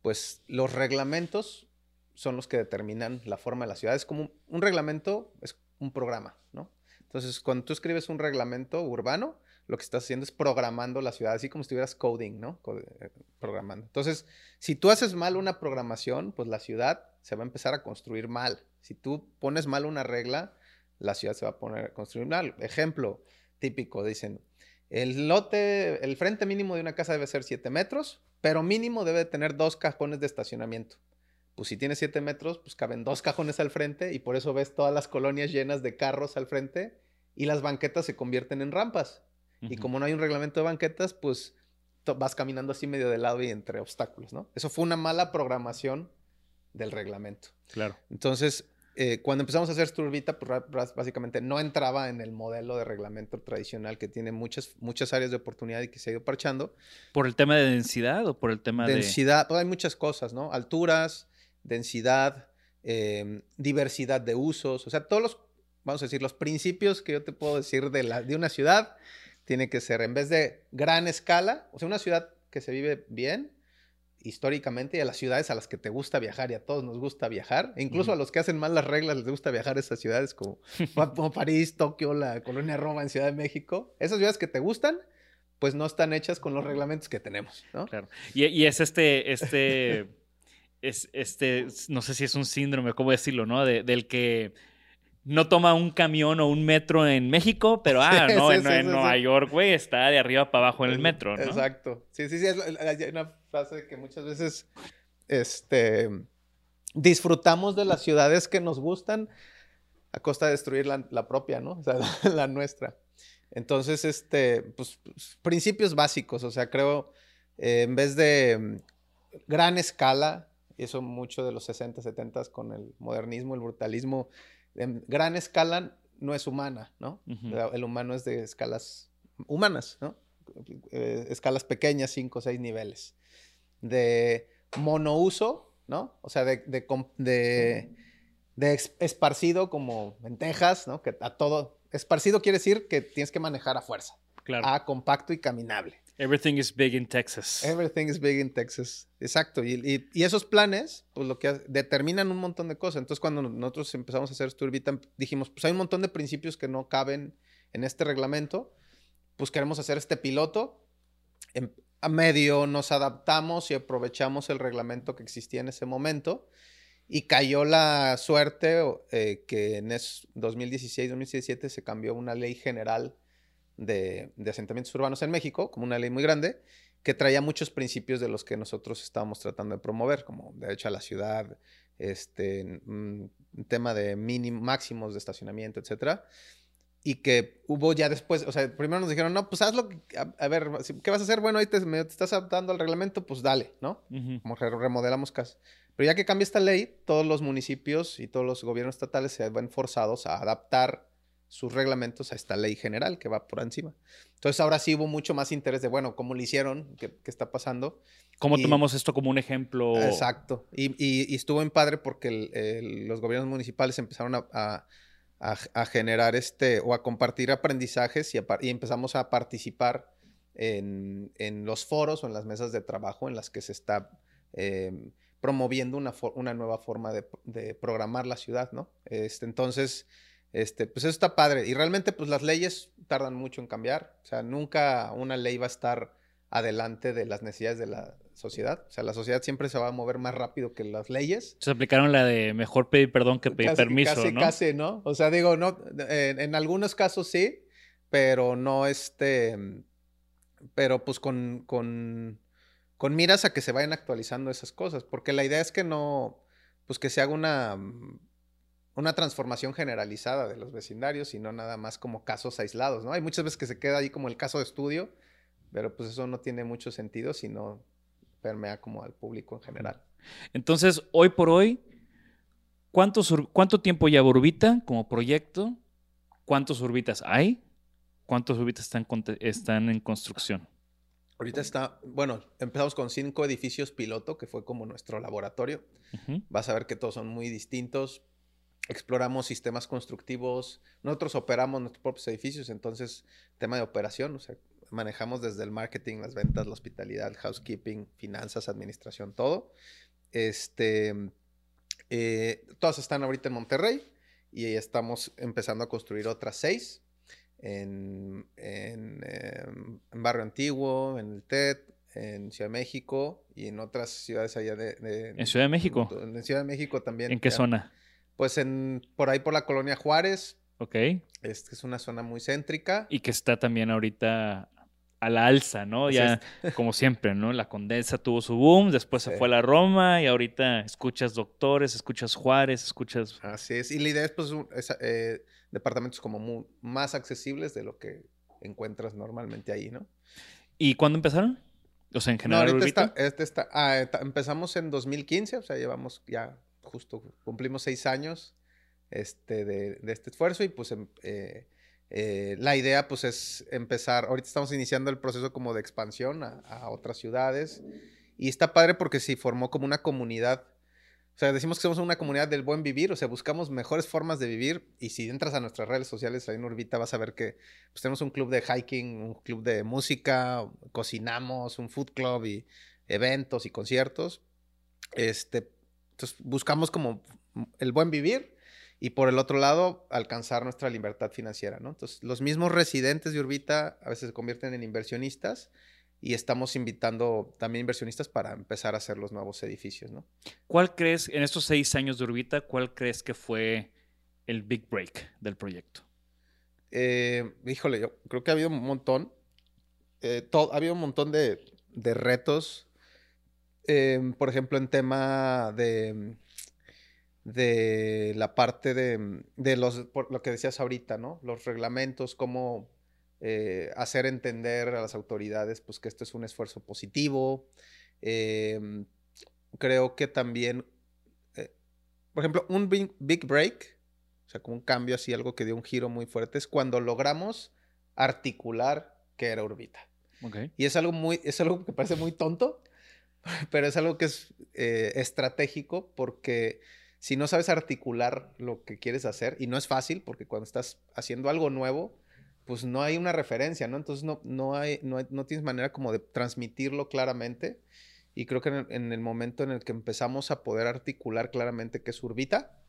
pues los reglamentos son los que determinan la forma de la ciudad. Es como un, un reglamento, es un programa, ¿no? Entonces, cuando tú escribes un reglamento urbano, lo que estás haciendo es programando la ciudad, así como si estuvieras coding, ¿no? Eh, Programando. Entonces, si tú haces mal una programación, pues la ciudad se va a empezar a construir mal. Si tú pones mal una regla, la ciudad se va a poner a construir mal. Ejemplo típico, dicen, El lote, el frente mínimo de una casa debe ser 7 metros, pero mínimo debe tener dos cajones de estacionamiento. Pues si tiene 7 metros, pues caben dos cajones al frente y por eso ves todas las colonias llenas de carros al frente y las banquetas se convierten en rampas. Y como no hay un reglamento de banquetas, pues vas caminando así medio de lado y entre obstáculos, ¿no? Eso fue una mala programación del reglamento. Claro. Entonces, eh, cuando empezamos a hacer Sturbita, pues básicamente no entraba en el modelo de reglamento tradicional que tiene muchas, muchas áreas de oportunidad y que se ha ido parchando. ¿Por el tema de densidad o por el tema de...? Densidad, pues hay muchas cosas, ¿no? Alturas, densidad, eh, diversidad de usos, o sea, todos los, vamos a decir, los principios que yo te puedo decir de, la, de una ciudad, tiene que ser, en vez de gran escala, o sea, una ciudad que se vive bien históricamente y a las ciudades a las que te gusta viajar y a todos nos gusta viajar, e incluso Ujú. a los que hacen mal las reglas les gusta viajar a esas ciudades como, [LAUGHS] como París, Tokio, la colonia Roma en Ciudad de México, esas ciudades que te gustan, pues no están hechas con los reglamentos que tenemos, ¿no? Claro. Y, y es este, este, es este, no sé si es un síndrome, ¿cómo decirlo, no? De- del que no toma un camión o un metro en México, pero [LAUGHS] ah, Sí, no, sí, en, sí, en Nueva. York, güey, está de arriba para abajo en el metro, ¿no? Exacto. Sí, sí, sí. es- hay una frase que muchas veces este, disfrutamos de las ciudades que nos gustan a costa de destruir la, la propia, ¿no? O sea, la, [LAUGHS] la nuestra. Entonces, este, pues, pues, principios básicos. O sea, creo, eh, en vez de mm, gran escala, eso mucho de los 60, 70 con el modernismo, el brutalismo, en gran escala no es humana, ¿no? El humano es de escalas humanas, ¿no? Eh, escalas pequeñas, 5 o 6 niveles. De monouso, ¿no? O sea, de, de, de- esparcido como en Texas, ¿no? Que a todo... Esparcido quiere decir que tienes que manejar a fuerza. Claro. A compacto y caminable. Everything is big in Texas. Everything is big in Texas. Exacto. Y, y- y esos planes, pues lo que determinan un montón de cosas. Entonces, cuando nosotros empezamos a hacer Sturbita, dijimos, pues hay un montón de principios que no caben en este reglamento. Pues queremos hacer este piloto. En- a medio nos adaptamos y aprovechamos el reglamento que existía en ese momento. Y cayó la suerte eh, que en 2016-2017 se cambió una ley general de, de asentamientos urbanos en México, como una ley muy grande, que traía muchos principios de los que nosotros estábamos tratando de promover, como derecho a la ciudad, este, un tema de mínimos, máximos de estacionamiento, etcétera. Y que hubo ya después, o sea, primero nos dijeron, no, pues haz lo que, a, a ver, ¿qué vas a hacer? Bueno, ahí te, me- te estás adaptando al reglamento, pues dale, ¿no? Ujú. como re- remodelamos casas. Pero ya que cambia esta ley, todos los municipios y todos los gobiernos estatales se ven forzados a adaptar sus reglamentos a esta ley general que va por encima. Entonces ahora sí hubo mucho más interés de, bueno, ¿cómo lo hicieron? ¿Qué, qué está pasando? ¿Cómo y- tomamos esto como un ejemplo? Exacto. Y, y- y estuvo en padre porque el- el- los gobiernos municipales empezaron a, a- a- a generar este o a compartir aprendizajes y, empezamos a participar en, en los foros o en las mesas de trabajo en las que se está eh, promoviendo una, nueva forma de, de programar la ciudad, ¿no? Este, entonces, este, pues eso está padre. Y realmente, pues las leyes tardan mucho en cambiar. O sea, nunca una ley va a estar adelante de las necesidades de la sociedad. O sea, la sociedad siempre se va a mover más rápido que las leyes. Se aplicaron la de mejor pedir perdón que pedir Casi- permiso, casi, ¿no? Casi, ¿no? O sea, digo, no, en, en algunos casos sí, pero no este, pero pues con, con, con miras a que se vayan actualizando esas cosas, porque la idea es que no, pues que se haga una, una transformación generalizada de los vecindarios y no nada más como casos aislados, ¿no? Hay muchas veces que se queda ahí como el caso de estudio, pero pues eso no tiene mucho sentido si no permea como al público en general. Entonces, hoy por hoy, ¿cuántos, ur- ¿cuánto tiempo lleva Urbita como proyecto? ¿Cuántos Urbitas hay? ¿Cuántos Urbitas están, están en construcción? Ahorita está, bueno, empezamos con cinco edificios piloto, que fue como nuestro laboratorio. Vas a ver que todos son muy distintos. Exploramos sistemas constructivos. Nosotros operamos nuestros propios edificios, entonces, tema de operación, o sea, manejamos desde el marketing, las ventas, la hospitalidad, housekeeping, finanzas, administración, todo. Este, eh, todas están ahorita en Monterrey y estamos empezando a construir otras seis en, en, em, en Barrio Antiguo, en el TED, en Ciudad de México y en otras ciudades allá de... de- ¿En Ciudad de México? En Ciudad de México también. ¿En qué ya. zona? Pues en, por ahí por la colonia Juárez, Ok. es, es una zona muy céntrica. Y que está también ahorita a la alza, ¿no? Ya, [LAUGHS] como siempre, ¿no? La Condesa tuvo su boom, después se fue a la Roma y ahorita escuchas Doctores, escuchas Juárez, escuchas... Así es. Y la idea es, pues, eh, departamentos como más accesibles de lo que encuentras normalmente ahí, ¿no? ¿Y cuándo empezaron? O sea, en general. No, ahorita este está, ah, empezamos en 2015, o sea, llevamos ya justo, cumplimos seis años este, de, este esfuerzo y pues em, eh, eh, la idea pues es empezar, ahorita estamos iniciando el proceso como de expansión a, otras ciudades y está padre porque se formó como una comunidad, o sea, decimos que somos una comunidad del buen vivir, o sea, buscamos mejores formas de vivir y si entras a nuestras redes sociales ahí en Urbita vas a ver que pues, tenemos un club de hiking, un club de música, cocinamos, un food club y eventos y conciertos. Este, entonces buscamos como el buen vivir y por el otro lado, alcanzar nuestra libertad financiera, ¿no? Entonces, los mismos residentes de Urbita a veces se convierten en inversionistas y estamos invitando también inversionistas para empezar a hacer los nuevos edificios, ¿no? ¿Cuál crees, en estos seis años de Urbita, cuál crees que fue el big break del proyecto? Eh, híjole, yo creo que ha habido un montón, eh, ha habido un montón de, retos, eh, por ejemplo, en tema de de la parte de, mm, de los, lo que decías ahorita, ¿no? Los reglamentos, cómo eh, hacer entender a las autoridades pues, que esto es un esfuerzo positivo. Em, creo que también, eh, por ejemplo, un big, break, o sea, como un cambio así, algo que dio un giro muy fuerte, es cuando logramos articular que era Urbita. Y es algo, muy, es algo que parece muy tonto, [LAUGHS] pero es algo que es eh, estratégico porque si no sabes articular lo que quieres hacer, y no es fácil, porque cuando estás haciendo algo nuevo, pues no hay una referencia, ¿no? Entonces no, no, hay, no, tienes manera como de transmitirlo claramente. Y creo que en el, momento en el que empezamos a poder articular claramente qué es Urbita,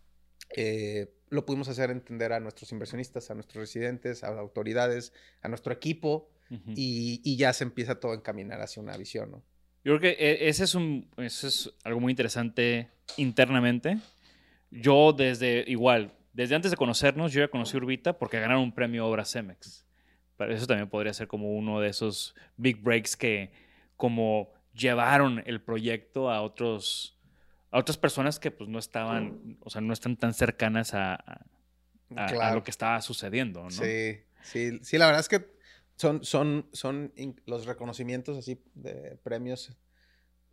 eh, lo pudimos hacer entender a nuestros inversionistas, a nuestros residentes, a autoridades, a nuestro equipo, y, y, ya se empieza todo a encaminar hacia una visión, ¿no? Yo creo que e, ese es, un, ese es algo muy interesante internamente yo desde, igual, desde antes de conocernos, yo ya conocí Urbita porque ganaron un premio Obra Cemex. Pero eso también podría ser como uno de esos big breaks que como llevaron el proyecto a otros a otras personas que pues no estaban, o sea, no están tan cercanas a, a, lo que estaba sucediendo, ¿no? Sí, sí, sí, la verdad es que son, son, son los reconocimientos así de premios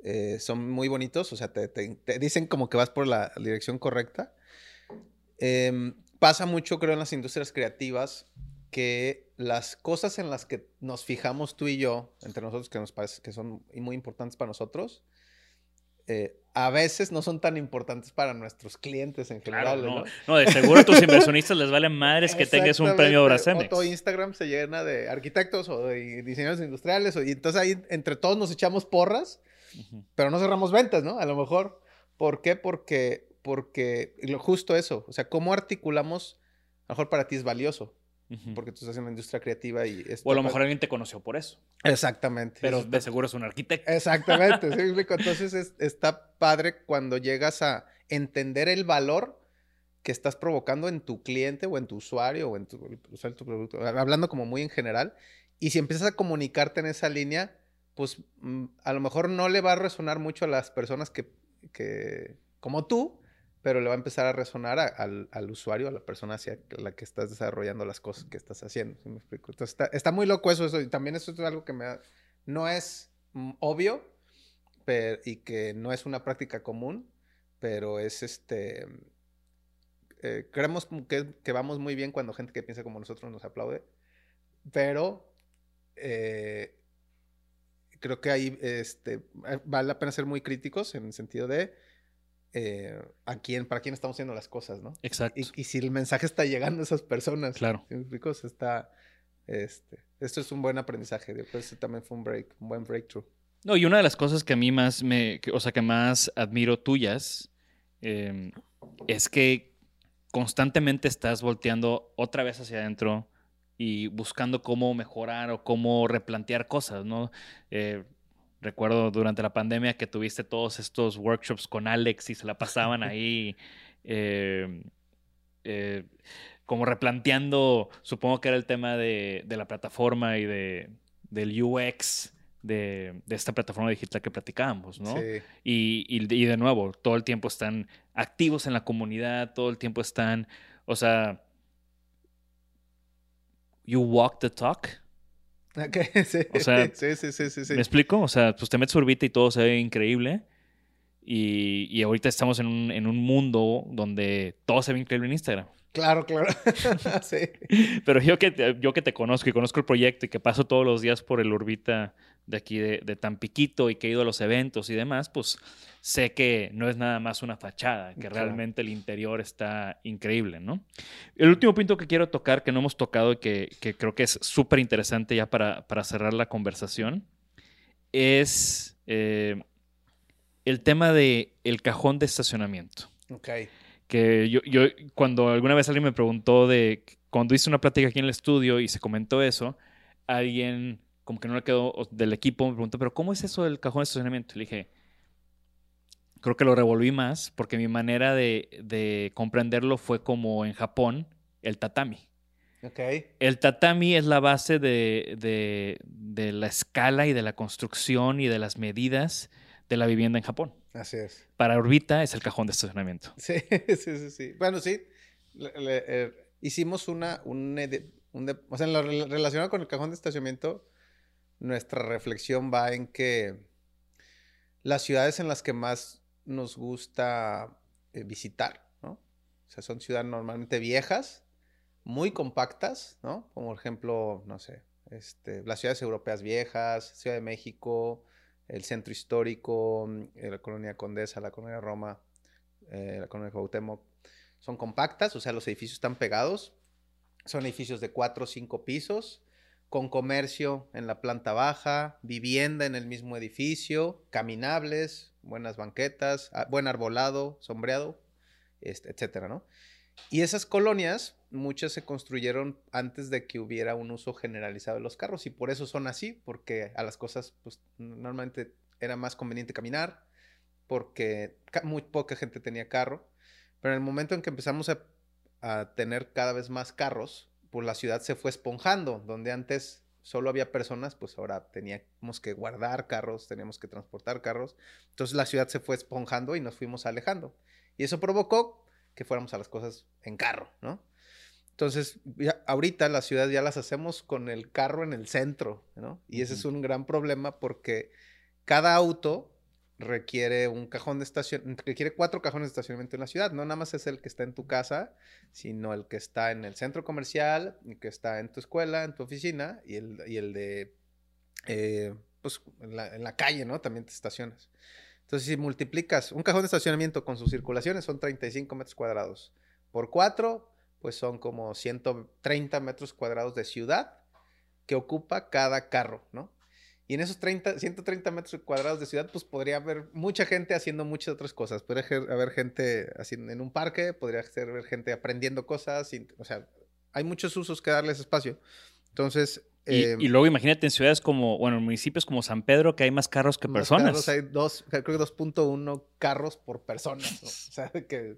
eh, son muy bonitos, o sea, te, dicen como que vas por la dirección correcta. Em, pasa mucho, creo, en las industrias creativas que las cosas en las que nos fijamos tú y yo, entre nosotros, que nos parece que son muy importantes para nosotros, eh, a veces no son tan importantes para nuestros clientes en general. no. ¿no? de seguro a tus inversionistas les vale [LAUGHS] madres que tengas un premio Bracemex. Todo Instagram se llena de arquitectos o de diseñadores industriales, y entonces ahí entre todos nos echamos porras pero no cerramos ventas, ¿no? A lo mejor. ¿Por qué? Porque, porque lo, justo eso, o sea, ¿cómo articulamos? A lo mejor para ti es valioso, porque tú estás en la industria creativa y... o a lo mejor alguien te conoció por eso. Exactamente. Pero de seguro es un arquitecto. Exactamente, [LAUGHS] Entonces está padre cuando llegas a entender el valor que estás provocando en tu cliente o en tu usuario o en tu, tu producto, hablando como muy en general, y si empiezas a comunicarte en esa línea, pues mm, a lo mejor no le va a resonar mucho a las personas que, que como tú, pero le va a empezar a resonar al, al, usuario, a la persona hacia la que estás desarrollando las cosas que estás haciendo. me explico? Entonces está, está, muy loco eso, eso, y también eso es algo que me no es mm, obvio pero, y que no es una práctica común, pero es este... Eh, creemos que, que, vamos muy bien cuando gente que piensa como nosotros nos aplaude, pero eh, creo que ahí este, eh, vale la pena ser muy críticos en el sentido de eh, a quién, para quién estamos haciendo las cosas, ¿no? Exacto. Y, si el mensaje está llegando a esas personas. Claro. Chicos, está, este, esto es un buen aprendizaje. Después también fue un break, un buen breakthrough. No, y una de las cosas que a mí más me, o sea, que más admiro tuyas, em, es que constantemente estás volteando otra vez hacia adentro y buscando cómo mejorar o cómo replantear cosas, ¿no? Eh, recuerdo durante la pandemia que tuviste todos estos workshops con Alex y se la pasaban ahí [LAUGHS] eh, eh, como replanteando, supongo que era el tema de, la plataforma y de, del UX de, de esta plataforma digital que platicábamos, ¿no? Sí. Y, y- y de nuevo, todo el tiempo están activos en la comunidad, todo el tiempo están, o sea, you walk the talk. Ok, [LAUGHS] sí. O sea, sí, sí, sí, sí, sí. ¿Me explico? O sea, pues te metes a Orbita y todo se ve increíble. Y, y ahorita estamos en un, en un mundo donde todo se ve increíble en Instagram. Claro, claro. [LAUGHS] sí. [LAUGHS] Pero yo que, te, yo que te conozco y conozco el proyecto y que paso todos los días por el Orbita de aquí de, de Tampiquito y que he ido a los eventos y demás, pues sé que no es nada más una fachada, que Claro. realmente el interior está increíble, ¿no? El último punto que quiero tocar, que no hemos tocado y que, que creo que es súper interesante ya para, para cerrar la conversación, es eh, el tema de el cajón de estacionamiento Ok. que yo, yo cuando alguna vez alguien me preguntó de cuando hice una plática aquí en el estudio y se comentó eso, alguien como que no le quedó del equipo me preguntó, pero ¿cómo es eso del cajón de estacionamiento? Le dije, creo que lo revolví más porque mi manera de, de comprenderlo fue como en Japón, el tatami. Ok. El tatami es la base de, de- de la escala y de la construcción y de las medidas de la vivienda en Japón. Así es. Para Orbita es el cajón de estacionamiento. Sí, [LAUGHS] sí, sí, sí. Bueno, sí. Le- le- eh, hicimos una, un, un de- o sea, en lo rel- relacionado con el cajón de estacionamiento, nuestra reflexión va en que las ciudades en las que más nos gusta eh, visitar, ¿no? O sea, son ciudades normalmente viejas, muy compactas, ¿no? Como por ejemplo, no sé, este, las ciudades europeas viejas, Ciudad de México, el centro histórico, eh, la colonia Condesa, la colonia Roma, eh, la colonia Cuauhtémoc, son compactas, o sea, los edificios están pegados. Son edificios de cuatro o cinco pisos, con comercio en la planta baja, vivienda en el mismo edificio, caminables, buenas banquetas, ah, buen arbolado, sombreado, este, etcétera, ¿no? Y esas colonias, muchas se construyeron antes de que hubiera un uso generalizado de los carros y por eso son así, porque a las cosas, pues normalmente era más conveniente caminar, porque muy poca gente tenía carro, pero en el momento en que empezamos a tener cada vez más carros, pues la ciudad se fue esponjando, donde antes solo había personas, pues ahora teníamos que guardar carros, teníamos que transportar carros, entonces la ciudad se fue esponjando y nos fuimos alejando. Y eso provocó que fuéramos a las cosas en carro, ¿no? Entonces, ya, ahorita las ciudades ya las hacemos con el carro en el centro, ¿no? Y ese es un gran problema porque cada auto requiere un cajón de estación, requiere cuatro cajones de estacionamiento en la ciudad. No nada más es el que está en tu casa, sino el que está en el centro comercial, el que está en tu escuela, en tu oficina y el, y el de, eh, pues, en la, en la calle, ¿no? También te estacionas. Entonces, si multiplicas un cajón de estacionamiento con sus circulaciones, son 35 metros cuadrados. Por cuatro, pues son como 130 metros cuadrados de ciudad que ocupa cada carro, ¿no? Y en esos 30, 130 metros cuadrados de ciudad, pues podría haber mucha gente haciendo muchas otras cosas. Podría haber gente haciendo en un parque, podría haber gente aprendiendo cosas. y- o sea, hay muchos usos que darle ese espacio. Entonces, Y, eh, y luego imagínate en ciudades como, bueno, en municipios como San Pedro, que hay más carros que más personas. carros, hay dos, creo que 2.1 carros por persona. ¿no? [LAUGHS] O sea, que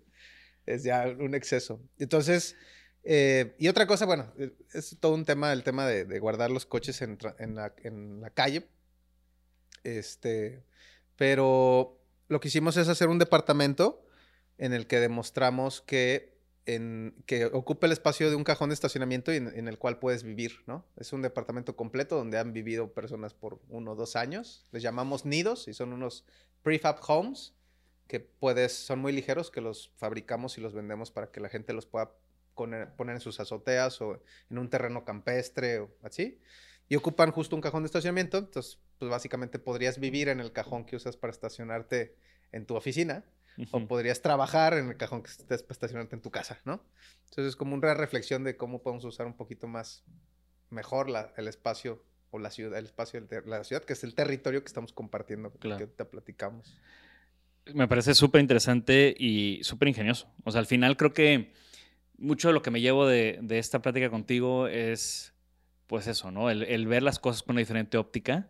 es ya un exceso. Entonces, eh, y otra cosa, bueno, eh, es todo un tema, el tema de, guardar los coches en la calle. Este, pero lo que hicimos es hacer un departamento en el que demostramos que, en, que ocupa el espacio de un cajón de estacionamiento y en, en el cual puedes vivir, ¿no? Es un departamento completo donde han vivido personas por uno o dos años. Les llamamos nidos y son unos prefab homes que puedes, son muy ligeros, que los fabricamos y los vendemos para que la gente los pueda poner, poner en sus azoteas o en un terreno campestre o así. Y ocupan justo un cajón de estacionamiento. Entonces, pues básicamente podrías vivir en el cajón que usas para estacionarte en tu oficina o podrías trabajar en el cajón que estés para estacionarte en tu casa, ¿no? Entonces es como una reflexión de cómo podemos usar un poquito más mejor la- el espacio o la ciudad, el espacio de la ciudad, que es el territorio que estamos compartiendo, Claro. que ahorita platicamos. Me parece súper interesante y súper ingenioso. O sea, al final creo que mucho de lo que me llevo de, de esta plática contigo es, pues eso, ¿no? El, el ver las cosas con una diferente óptica,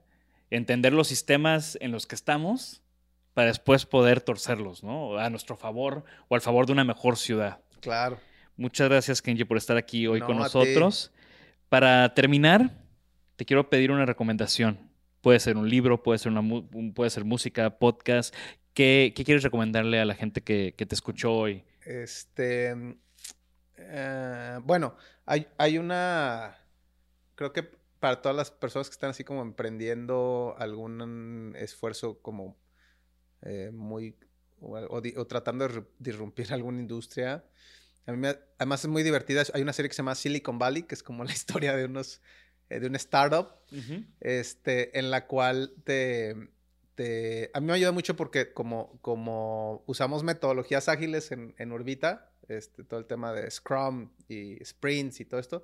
entender los sistemas en los que estamos para después poder torcerlos, ¿no? A nuestro favor o al favor de una mejor ciudad. Claro. Muchas gracias, Kenji, por estar aquí hoy No, con nosotros. Para terminar, te quiero pedir una recomendación. Puede ser un libro, puede ser, una, puede ser música, podcast. ¿Qué, quieres recomendarle a la gente que, te escuchó hoy? Este, eh, bueno, hay, hay una, creo que para todas las personas que están así como emprendiendo algún esfuerzo como eh, muy, o, tratando de disrumpir [LAUGHS] alguna industria, a mí además es muy divertida. Hay una serie que se llama Silicon Valley, que es como [LAUGHS] la historia de unos, eh, de un startup, este, en la cual te, te, a mí me ayuda mucho porque como, como usamos metodologías ágiles en, en Urbita, este, todo el tema de Scrum y sprints y todo esto,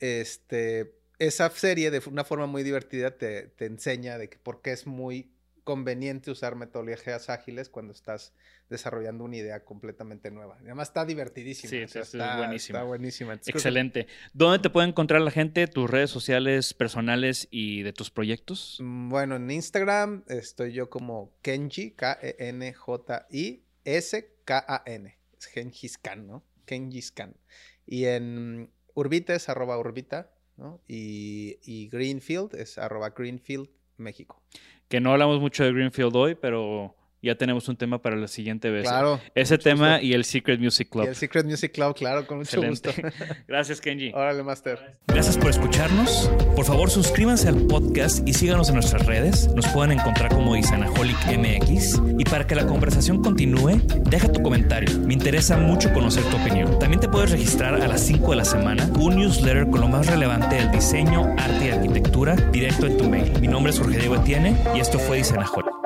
este, esa serie de una forma muy divertida te, te enseña de que por qué es muy conveniente usar metodologías ágiles cuando estás desarrollando una idea completamente nueva. además está divertidísima. Sí, está, está, buenísima. Está buenísima. Excelente. ¿Dónde te puede encontrar la gente? ¿Tus redes sociales personales y de tus proyectos? Mm, bueno, en Instagram estoy yo como Kenji, K-E-N-J-I-S-K-A-N. Es Genghis Khan, ¿no? Kenjis Khan. Y en Urbita es arroba Urbita, ¿no? Y, y Greenfield es arroba Greenfield México que no hablamos mucho de Greenfield hoy, pero ya tenemos un tema para la siguiente vez. Claro. Ese tema y el Secret Music Club. Y el Secret Music Club, claro, con mucho gusto. [LAUGHS] Gracias, Kenji. Órale, Master. Gracias por escucharnos. Por favor, suscríbanse al podcast y síganos en nuestras redes. Nos pueden encontrar como Isanaholic MX. Y para que la conversación continúe, deja tu comentario. Me interesa mucho conocer tu opinión. También te puedes registrar a las 5 de la semana un newsletter con lo más relevante del diseño, arte y arquitectura directo en tu mail. Mi nombre es Jorge Diego Etienne y esto fue Isanaholic.